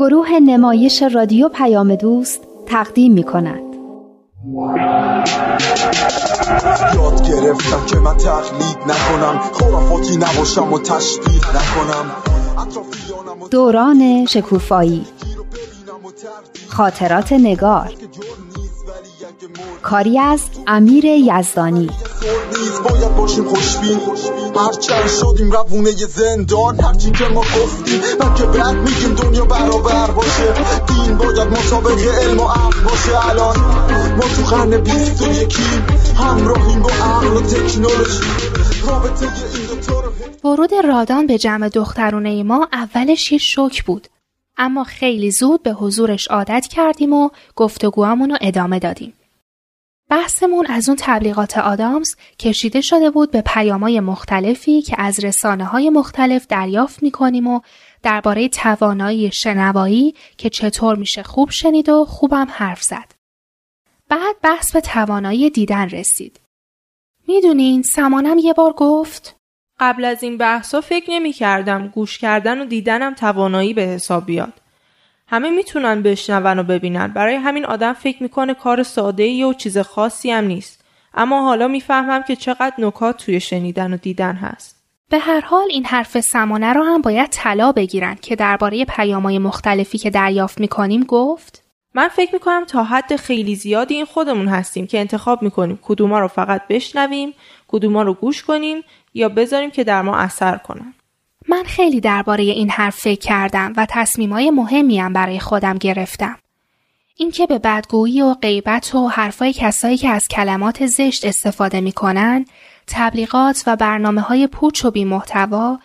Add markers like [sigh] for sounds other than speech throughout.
گروه نمایش رادیو پیام دوست تقدیم می کند. یاد گرفتم که من تقلید نکنم خرافاتی نباشم و تشبیه نکنم. دوران شکوفایی. خاطرات نگار. کاری از امیر یزدانی. باید باشیم خوشبین. هرچند شدیم روونه زندان هرچی که ما گفتیم که بعد میگیم دنیا باید مطابق علم و عقل باشه الان. ما تو قرن بیست و یکی همراهیم با عقل و تکنولوژی. رابطه این ورود رادان به جمع دخترونه ما اولش یه شوک بود. اما خیلی زود به حضورش عادت کردیم و گفتگوامون رو ادامه دادیم. بحثمون از اون تبلیغات آدامز کشیده شده بود به پیامای مختلفی که از رسانه های مختلف دریافت می‌کنیم و درباره توانایی شنوایی که چطور میشه خوب شنید و خوبم حرف زد. بعد بحث به توانایی دیدن رسید. می‌دونین سمانم یه بار گفت قبل از این بحثا فکر نمی کردم گوش کردن و دیدنم توانایی به حساب بیاد. همه می‌تونن بشنون و ببینن برای همین آدم فکر می‌کنه کار ساده ای و چیز خاصی هم نیست اما حالا می‌فهمم که چقدر نکات توی شنیدن و دیدن هست به هر حال این حرف سمانه رو هم باید طلا بگیرن که درباره پیامای مختلفی که دریافت می‌کنیم گفت من فکر می‌کنم تا حد خیلی زیادی این خودمون هستیم که انتخاب می‌کنیم کدوما رو فقط بشنویم کدوما رو گوش کنیم یا بذاریم که در ما اثر کنن من خیلی درباره این حرف فکر کردم و تصمیمای مهمی هم برای خودم گرفتم. اینکه به بدگویی و غیبت و حرفای کسایی که از کلمات زشت استفاده می‌کنن، تبلیغات و برنامه های پوچ و بی محتوا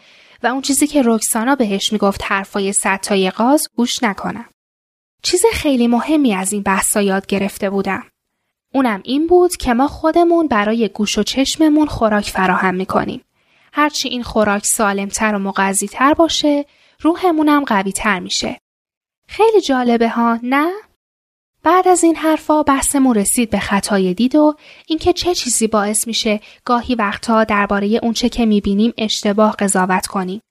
و اون چیزی که رکسانا بهش می‌گفت حرفای ستای غاز گوش نکنم. چیز خیلی مهمی از این بحثا یاد گرفته بودم. اونم این بود که ما خودمون برای گوش و چشممون خوراک فراهم می‌کنیم. هرچی این خوراک سالمتر و مقضیتر باشه روحمونم قوی تر میشه. خیلی جالبه ها نه؟ بعد از این حرفا بحثمون رسید به خطای دید و اینکه چه چیزی باعث میشه گاهی وقتها درباره اونچه که می‌بینیم اشتباه قضاوت کنیم.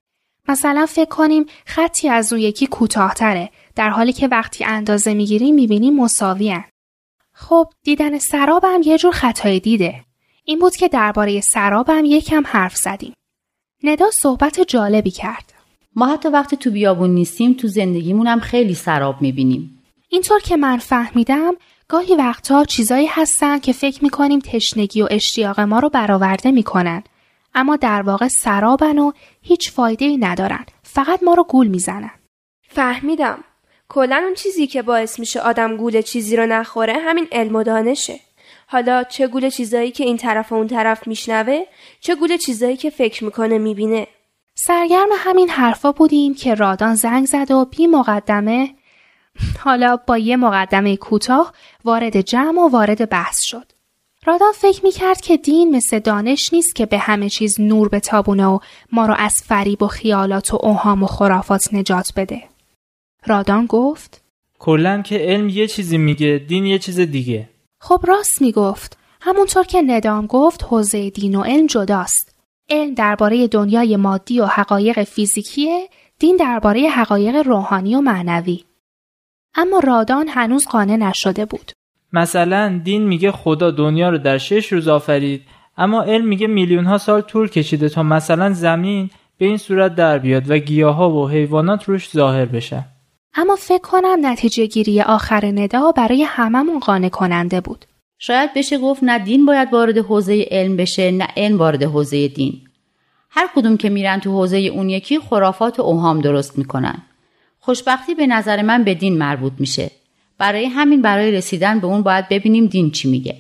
مثلا فکر کنیم خطی از اون یکی کوتاهتره در حالی که وقتی اندازه می‌گیریم می‌بینیم مساویان. خب دیدن سرابم یه جور خطای دیده. این بود که درباره سرابم یکم حرف زدیم. ندا صحبت جالبی کرد. ما حتی وقتی تو بیابون نیستیم تو زندگیمون هم خیلی سراب می‌بینیم. اینطور که من فهمیدم گاهی وقتها چیزایی هستن که فکر می‌کنیم تشنگی و اشتیاق ما رو برآورده می‌کنن. اما در واقع سرابن و هیچ فایده ای ندارن. فقط ما رو گول می‌زنن. فهمیدم. کلا اون چیزی که باعث میشه آدم گول چیزی رو نخوره همین علم و دانشه. حالا چه گول چیزایی که این طرف و اون طرف میشنوه چه گول چیزایی که فکر می‌کنه می‌بینه سرگرم همین حرفا بودیم که رادان زنگ زد و بی مقدمه حالا با یه مقدمه کوتاه وارد جمع و وارد بحث شد. رادان فکر می‌کرد که دین مثل دانش نیست که به همه چیز نور به تابونه و ما رو از فریب و خیالات و اوهام و خرافات نجات بده. رادان گفت کلا که علم یه چیزی میگه دین یه چیز دیگه. خب راست می‌گفت. همونطور که ندام گفت حوزه دین و علم جداست. علم درباره دنیای مادی و حقایق فیزیکیه، دین درباره حقایق روحانی و معنوی. اما رادان هنوز قانع نشده بود. مثلا دین میگه خدا دنیا رو در شش روز آفرید اما علم میگه میلیون ها سال طول کشیده تا مثلا زمین به این صورت در بیاد و گیاها و حیوانات روش ظاهر بشن. اما فکر کنم نتیجه گیری آخر ندا برای هممون قانع کننده بود. شاید بشه گفت نه دین باید وارد حوزه علم بشه نه علم وارد حوزه دین. هر کدوم که میرن تو حوزه اون یکی خرافات و اوهام درست می‌کنن. خوشبختی به نظر من به دین مربوط میشه. برای همین برای رسیدن به اون باید ببینیم دین چی میگه.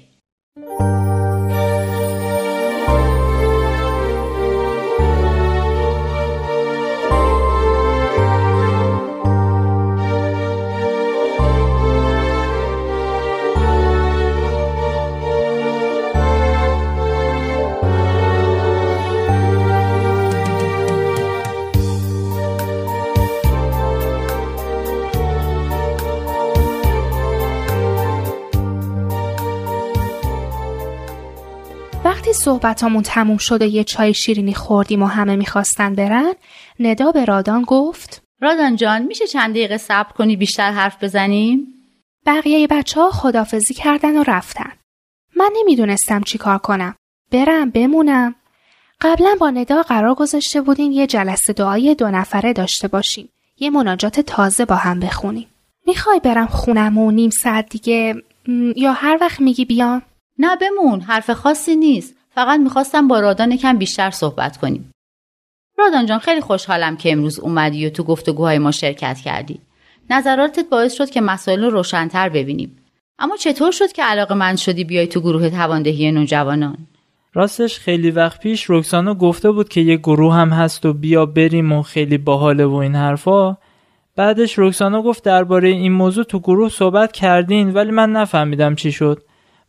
صحبتامون تموم شد و یه چای شیرینی خوردیم و همه می‌خواستن برن ندا به رادان گفت رادان جان میشه چند دقیقه صبر کنی بیشتر حرف بزنیم؟ بقیه بچه ها خدافزی کردن و رفتن. من نمی‌دونستم چی کار کنم. برم بمونم. قبلا با ندا قرار گذاشته بودیم یه جلسه دعایی دو نفره داشته باشیم. یه مناجات تازه با هم بخونیم. می‌خوای برم خونم و نیم ساعت دیگه یا هر وقت میگی بیام؟ نه بمون حرف خاصی نیست. فقط می‌خواستم با رادان کم بیشتر صحبت کنیم. رادان جان خیلی خوشحالم که امروز اومدی و تو گفتگوهای ما شرکت کردی. نظراتت باعث شد که مسائل رو روشنتر ببینیم. اما چطور شد که علاقه من شدی بیای تو گروه تواندهی نوجوانان؟ راستش خیلی وقت پیش رکسانا گفته بود که یه گروه هم هست و بیا بریم و خیلی باحاله و این حرفا بعدش رکسانا گفت درباره این موضوع تو گروه صحبت کردین ولی من نفهمیدم چی شد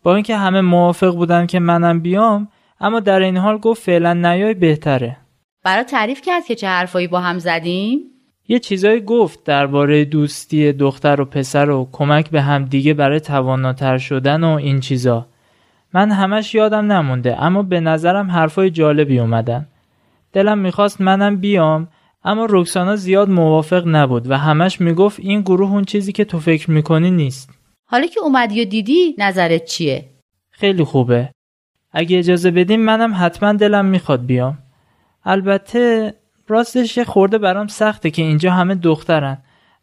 با اینکه همه موافق بودن که منم بیام اما در این حال گفت فعلا نیای بهتره. برای تعریف کرد که چه حرفایی با هم زدیم؟ یه چیزایی گفت درباره دوستی دختر و پسر و کمک به هم دیگه برای تواناتر شدن و این چیزا. من همش یادم نمونده اما به نظرم حرفای جالبی اومدن. دلم می‌خواست منم بیام اما رکسانا زیاد موافق نبود و همش می‌گفت این گروه اون چیزی که تو فکر می‌کنی نیست. حالا که اومدی و دیدی نظرت چیه؟ خیلی خوبه. اگه اجازه بدیم منم حتما دلم می‌خواد بیام. البته راستش یه خورده برام سخته که اینجا همه دخترن.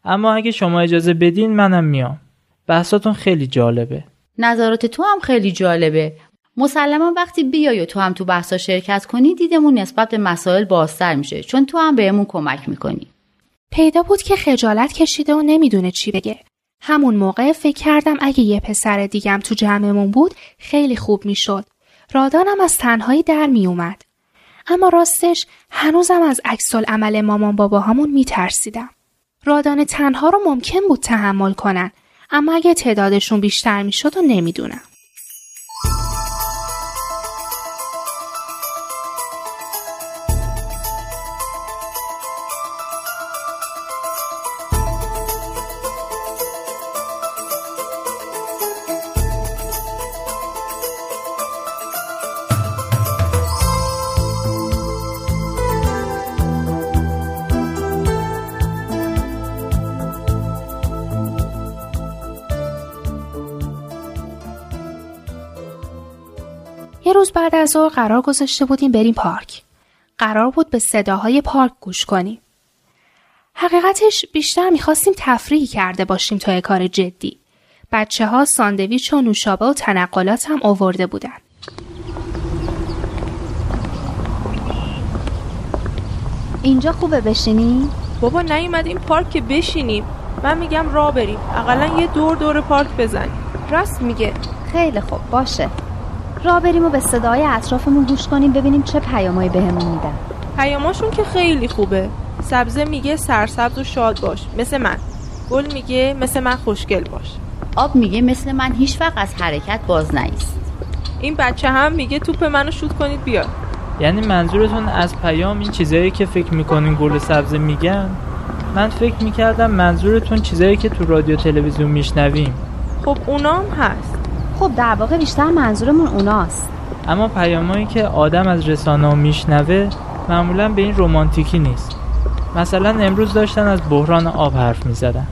اما اگه شما اجازه بدین منم میام. بحثاتون خیلی جالبه. نظرات تو هم خیلی جالبه. مسلما وقتی بیای و تو هم تو بحثا شرکت کنی دیدمون نسبت به مسائل بازتر میشه چون تو هم بهمون کمک می‌کنی. پیدا بود که خجالت کشیده و نمی‌دونه چی بگه. همون موقع فکر کردم اگه یه پسر دیگم تو جمعمون بود خیلی خوب می‌شد. رادانم از تنهایی در میومد اما راستش هنوزم از عکس عمل مامان باباهامون میترسیدم. رادان تنها رو ممکن بود تحمل کنن اما اگه تعدادشون بیشتر می‌شد و نمی‌دونم. یه روز بعد از ظهر قرار گذاشته بودیم بریم پارک. قرار بود به صداهای پارک گوش کنیم. حقیقتش بیشتر می‌خواستیم تفریحی کرده باشیم تا کار جدی. بچه ها ساندویچ و نوشابه و تنقلات هم آورده بودن. اینجا خوبه بشینی؟ بابا نیومدیم پارک که بشینیم من میگم را بریم اقلا یه دور دور پارک بزنیم راست میگه خیلی خوب باشه را بریم و به صدای اطرافمون گوش کنیم ببینیم چه پیامایی بهمون میدن. پیاماشون که خیلی خوبه. سبزه میگه سرسبز و شاد باش مثل من. گل میگه مثل من خوشگل باش. آب میگه مثل من هیچ وقت از حرکت باز نیست. این بچه هم میگه توپ منو شوت کنید بیاد یعنی منظورتون از پیام این چیزایی که فکر می‌کنین گل سبزه میگن؟ من فکر می‌کردم منظورتون چیزایی که تو رادیو تلویزیون میشنویم. خب اونام هست. خب در واقع بیشتر منظورمون اوناست. اما پیامایی که آدم از رسانه میشنوه معمولا به این رومانتیکی نیست. مثلا امروز داشتن از بحران آب حرف می‌زدن.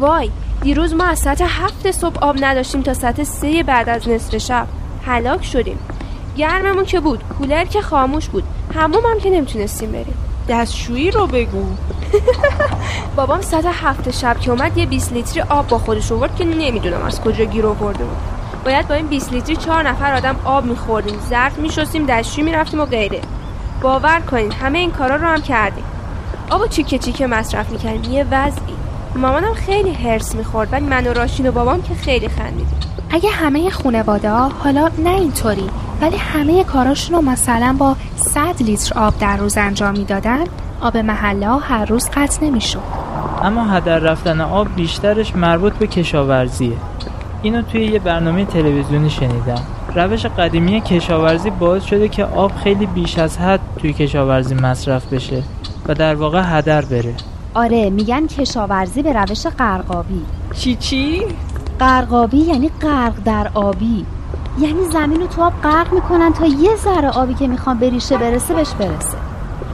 وای دیروز ما از ساعت هفت صبح آب نداشتیم تا ساعت سه بعد از نصف شب. هلاک شدیم. گرممون که بود کولر که خاموش بود. هموم هم که نمی‌تونستیم بریم. دستشویی رو بگو. [laughs] بابام ساعت هفت شب که اومد یه 20 لیتری آب با خودش آورد که نمی‌دونم از کجا گیر آورده بود باید با این 20 لیتری چهار نفر آدم آب میخوردیم زرد میشستیم دستشویی می‌رفتیم و غیره. باور کنین همه این کارا رو هم کردیم. آب چیکه چیکه مصرف می‌کردیم. یه وضعی. مامانم خیلی هرس می‌خورد ولی من و راشین و بابام که خیلی خندیدیم. اگه همه خونواده ها حالا نه اینطوری ولی همه کاراشون رو مثلا با 100 لیتر آب در روز انجام می‌دادن آب محله ها هر روز قطع نمی‌شد. اما هدر رفتن آب بیشترش مربوط به کشاورزیه. اینو توی یه برنامه تلویزیونی شنیدم. روش قدیمی کشاورزی باعث شده که آب خیلی بیش از حد توی کشاورزی مصرف بشه و در واقع هدر بره. آره میگن کشاورزی به روش قرقابی چی چی؟ قرقابی یعنی غرق در آبی. یعنی زمین رو تو آب غرق می‌کنن تا یه ذره آبی که می‌خوان بریشه برسه بهش برسه.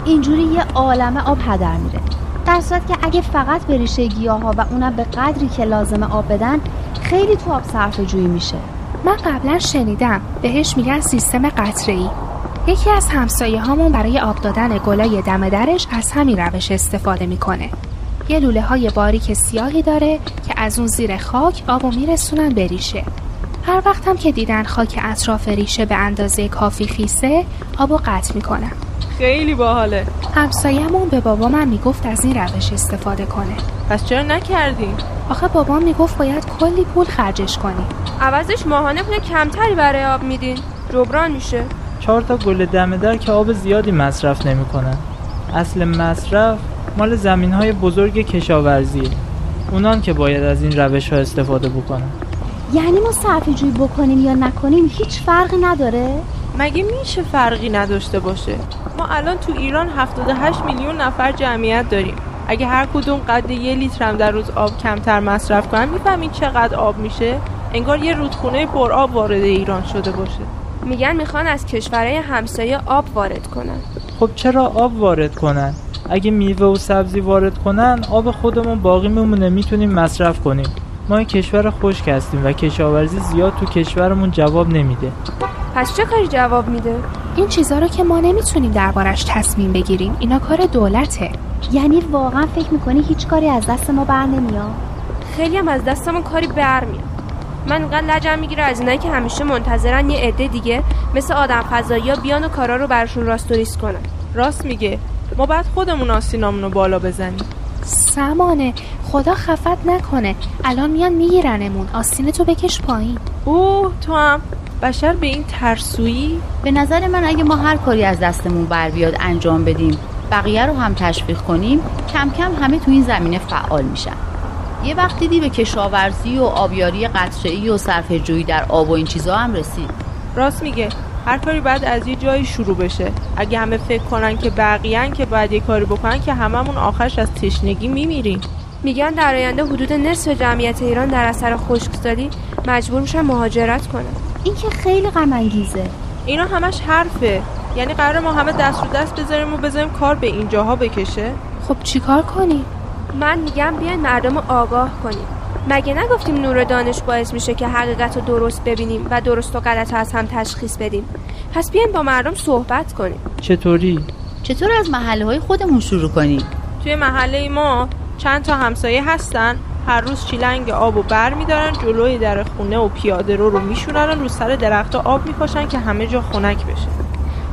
اینجوری یه عالمه آب هدر میره. در صورت که اگه فقط به ریشه گیاه ها و اونم به قدری که لازمه آب بدن خیلی تو آب صرف جویی میشه. من قبلا شنیدم. بهش میگن سیستم قطره ای یکی از همسایه هامون برای آب دادن گلای دم درش از همین روش استفاده می‌کنه. یه لوله های باریک سیاهی داره که از اون زیر خاک آبو میرسونن به ریشه. هر وقتم که دیدن خاک اطراف ریشه به اندازه کافی خیسه آبو قطع می‌کنن. خیلی باحاله. همسایه‌مون به بابامم می‌گفت از این روش استفاده کنه. پس چرا نکردیم آخه بابام می‌گفت باید کلی پول خرجش کنی. عوضش ماهانه پول کمتری برای آب میدین. جبران میشه. چهار تا گل دمه در که آب زیادی مصرف نمی‌کنن. اصل مصرف مال زمین های بزرگ کشاورزیه. اونان که باید از این روش ها استفاده بکنن. یعنی ما صرف جویی بکنیم یا نکنیم هیچ فرقی نداره؟ مگه میشه فرقی نداشته باشه؟ ما الان تو ایران 78 میلیون نفر جمعیت داریم. اگه هر کدوم قد یه لیتر هم در روز آب کمتر مصرف کنن می‌فهمین چقدر آب میشه؟ انگار یه رودخونه پر آب وارد ایران شده باشه. میگن می‌خوان از کشورهای همسایه آب وارد کنن. خب چرا آب وارد کنن؟ اگه میوه و سبزی وارد کنن آب خودمون باقی میمونه می‌تونیم مصرف کنیم. ما کشور خشک هستیم و کشاورزی زیاد تو کشورمون جواب نمیده. پس چه کاری جواب میده؟ این چیزا رو که ما نمی‌تونیم دربارش تصمیم بگیریم. اینا کار دولته. یعنی واقعا فکر می‌کنی هیچ کاری از دست ما بر نمیاد؟ خیلی هم از دستمون کاری برمیاد من اینقدر لجم می‌گیره از اینایی که همیشه منتظرن یه عده دیگه مثل آدم فضایی بیان و کارا رو برشون راست و ریست کنن. راست میگه ما بعد خودمون آسینامون رو بالا بزنیم. سمانه خدا خفت نکنه. الان میان میگیرنمون. آستین تو بکش پایین. اوه تو هم. بشر به این ترسویی؟ به نظر من اگه ما هر کاری از دستمون بر بیاد انجام بدیم بقیه رو هم تشویق کنیم کم کم همه تو این زمینه فعال میشن. یه وقت دیدی به کشاورزی و آبیاری قطره‌ای و صرفه جویی در آب و این چیزا هم رسید؟ راست میگه. هر کاری باید از یه جایی شروع بشه. اگه همه فکر کنن که بقیه‌ن که باید یه کاری بکنن که هممون آخرش از تشنگی میمیریم. میگن در آینده حدود نصف جمعیت ایران در اثر خشکسالی مجبور میشن مهاجرت کنن. این که خیلی غم انگیزه. اینا همش حرفه. یعنی قرار ما همه دست رو دست بذاریم و بذاریم کار به اینجاها بکشه. خب چیکار کنی؟ من میگم بیاین مردم آگاه کنیم. مگه نگفتیم نور دانش باعث میشه که حقیقت رو درست ببینیم و درست و غلط رو از هم تشخیص بدیم؟ پس بیاین با مردم صحبت کنیم. چطوری؟ چطور از محله های خودمون شروع کنیم توی محله ما چند تا همسایه هستن. هر روز چیلنگ آب و بر میدارن جلوی در خونه و پیاده رو رو میشونن رو سر درخت آب میپاشن که همه جا خنک بشه.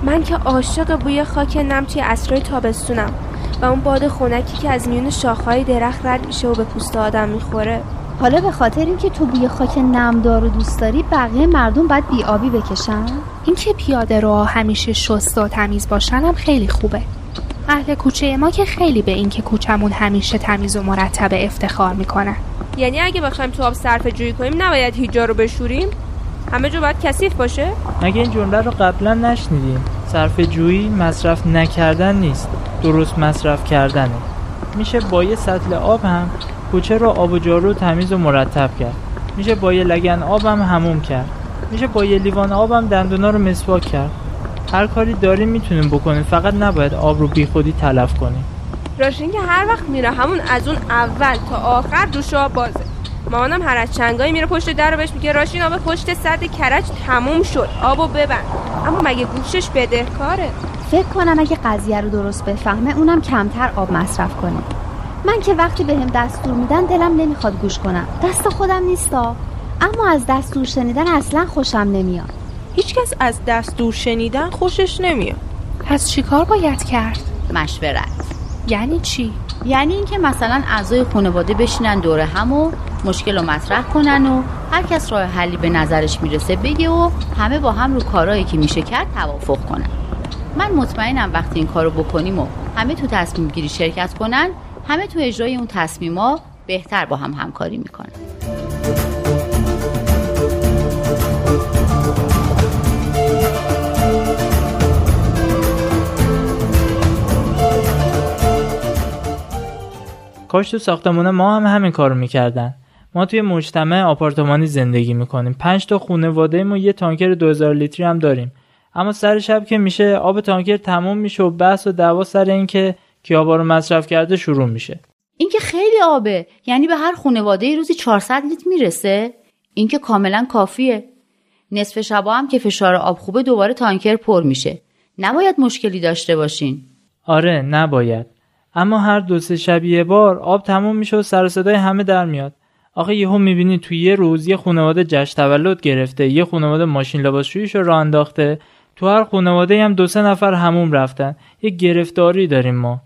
من که عاشق بوی خاک نم توی عصرهای تابستونم و اون باد خنکی که از میون شاخهای درخت رد میشه و به پوست آدم می‌خوره. حالا به خاطر اینکه تو بوی خاک نمدار و دوست داری بقیه مردم باید بیابی بکشن؟ اینکه پیاده رو همیشه شست و تمیز باشن هم خیلی خوبه. اهل کوچه ما که خیلی به اینکه کوچمون همیشه تمیز و مرتبه افتخار می‌کنن. یعنی اگه بخوایم تو آب صرف جویی کنیم نباید هیچ جا رو بشوریم. همه جا باید کثیف باشه. مگه این جمله رو قبلا نشنیدیم صرف جویی مصرف نکردن نیست درست مصرف کردنه. میشه با یه سطل آب هم کوچه رو آب و جارو تمیز و مرتب کرد. میشه با یه لگن آب هم هموم کرد. میشه با یه لیوان آب هم دندونا رو مسواک کرد. هر کاری داریم می‌تونیم بکنیم. فقط نباید آب رو بی خودی تلف کنیم. راشین که هر وقت میره همون از اون اول تا آخر دوش آب بازه. مامانم هر از چنگایی میره پشت در رو بهش میگه راشین آب پشت سد کرج تموم شد آبو ببند. اما مگه گوشش بدهکاره؟ فکر کنم اگه قضیه رو درست بفهمه اونم کمتر آب مصرف کنه. من که وقتی بهم به دستور میدن دلم نمی‌خواد گوش کنم. دست خودم نیستا. اما از دستور شنیدن اصلا خوشم نمیاد. هیچکس از دستور شنیدن خوشش نمیاد. پس چیکار باید کرد؟ مشورت. یعنی چی؟ یعنی اینکه مثلا اعضای خانواده بشینن دور هم و مشکل رو مطرح کنن و هر کس راه حلی به نظرش می‌رسه بگه و همه با هم رو کارهایی که میشه کرد توافق کنن. من مطمئنم وقتی این کارو بکنیم و همه تو تصمیم گیری شرکت کنن همه تو اجرای اون تصمیما بهتر با هم همکاری می‌کنن. کاش تو ساختمون ما هم همین کارو می‌کردن. ما توی مجتمع آپارتمانی زندگی می‌کنیم. پنج تا خانواده ما یه تانکر 2000 لیتری هم داریم. اما سر شب که میشه آب تانکر تموم میشه و بحث و دعوا سر این که که آبا رو مصرف کرده شروع میشه. این که خیلی آبه. یعنی به هر خانواده روزی 400 لیتر می‌رسه. این که کاملا کافیه. نصف شبا هم که فشار آب خوبه دوباره تانکر پر میشه. نباید مشکلی داشته باشین. آره نباید. اما هر دو سه شب یه بار آب تموم میشه و سر صدای همه در میاد. آخه یهو می‌بینی تو یه روز یه خانواده جشن تولد گرفته یه خانواده ماشین لباسشوییش رو راه انداخته. تو هر خانواده هم دو سه نفر هموم رفتن. یه گرفتاری داریم ما.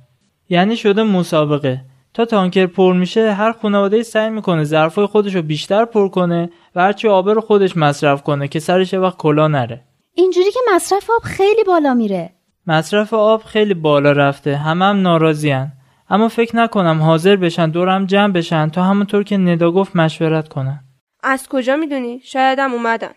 یعنی شده مسابقه. تا تانکر پر میشه هر خانواده سعی می‌کنه ظرفای خودش رو بیشتر پر کنه و هرچی آب رو خودش مصرف کنه که سرش وقت کلا نره. اینجوری که مصرف آب خیلی بالا میره. مصرف آب خیلی بالا رفته. همه هم ناراضیان اما فکر نکنم حاضر بشن دورم جمع بشن تا همونطور که ندا گفت مشورت کنن. از کجا می‌دونی؟ شاید هم اومدن.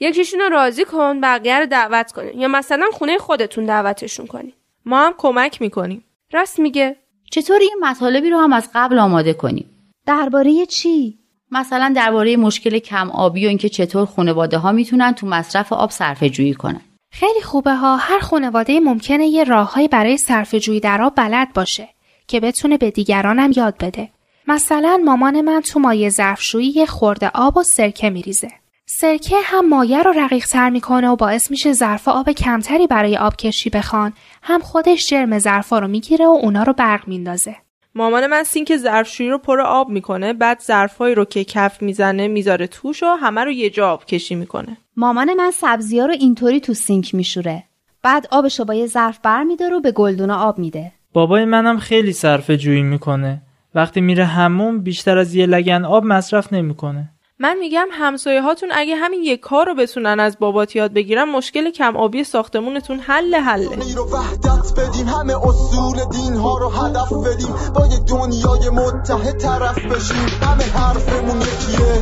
یکیشون رو راضی کن بقیه رو دعوت کنه یا مثلا خونه خودتون دعوتشون کنی. ما هم کمک می‌کنیم. راست میگه. چطور این مطالبی رو هم از قبل آماده کنیم؟ درباره چی؟ مثلا درباره مشکل کم آبی و اینکه چطور خانواده ها می‌تونن تو مصرف آب صرفه جویی کنن. خیلی خوبه ها هر خانواده ممکنه یه راههایی برای صرفه جویی در آب بلد باشه که بتونه به دیگرانم یاد بده. مثلا مامان من تو مایه ظرفشویی یه خورده آب و سرکه میریزه. سرکه هم مایه رو رقیق تر می‌کنه و باعث میشه ظرف آب کمتری برای آب کشی بخوان. هم خودش جرم ظرفا رو می‌گیره و اونا رو برق میندازه. مامان من سینک ظرفشویی رو پر آب می‌کنه بعد ظرفایی رو که کف می‌زنه می‌ذاره توش و همه رو یه جا آب کشی می‌کنه. مامان من سبزی ها رو اینطوری تو سینک میشوره. بعد آبش رو با یه ظرف بر میداره و به گلدونا آب میده. بابای منم خیلی صرفه جویی می‌کنه. وقتی میره حموم بیشتر از یه لگن آب مصرف نمی‌کنه. من میگم همسایه هاتون اگه همین یک کار رو بتونن از بابات یاد بگیرن مشکل کم آبی ساختمونتون حل حله. رو وحدت بدیم همه اصول دین ها رو هدف بدیم با یه دنیای متحد طرف بشیم همه حرفمون یکیه.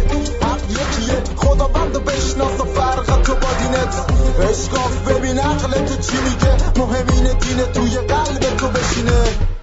حق یکیه. خدا بند و بشناس و فرق تو با دینت. اشکاف ببین عقل تو چی میگه. مهمین دین توی قلب تو بشینه.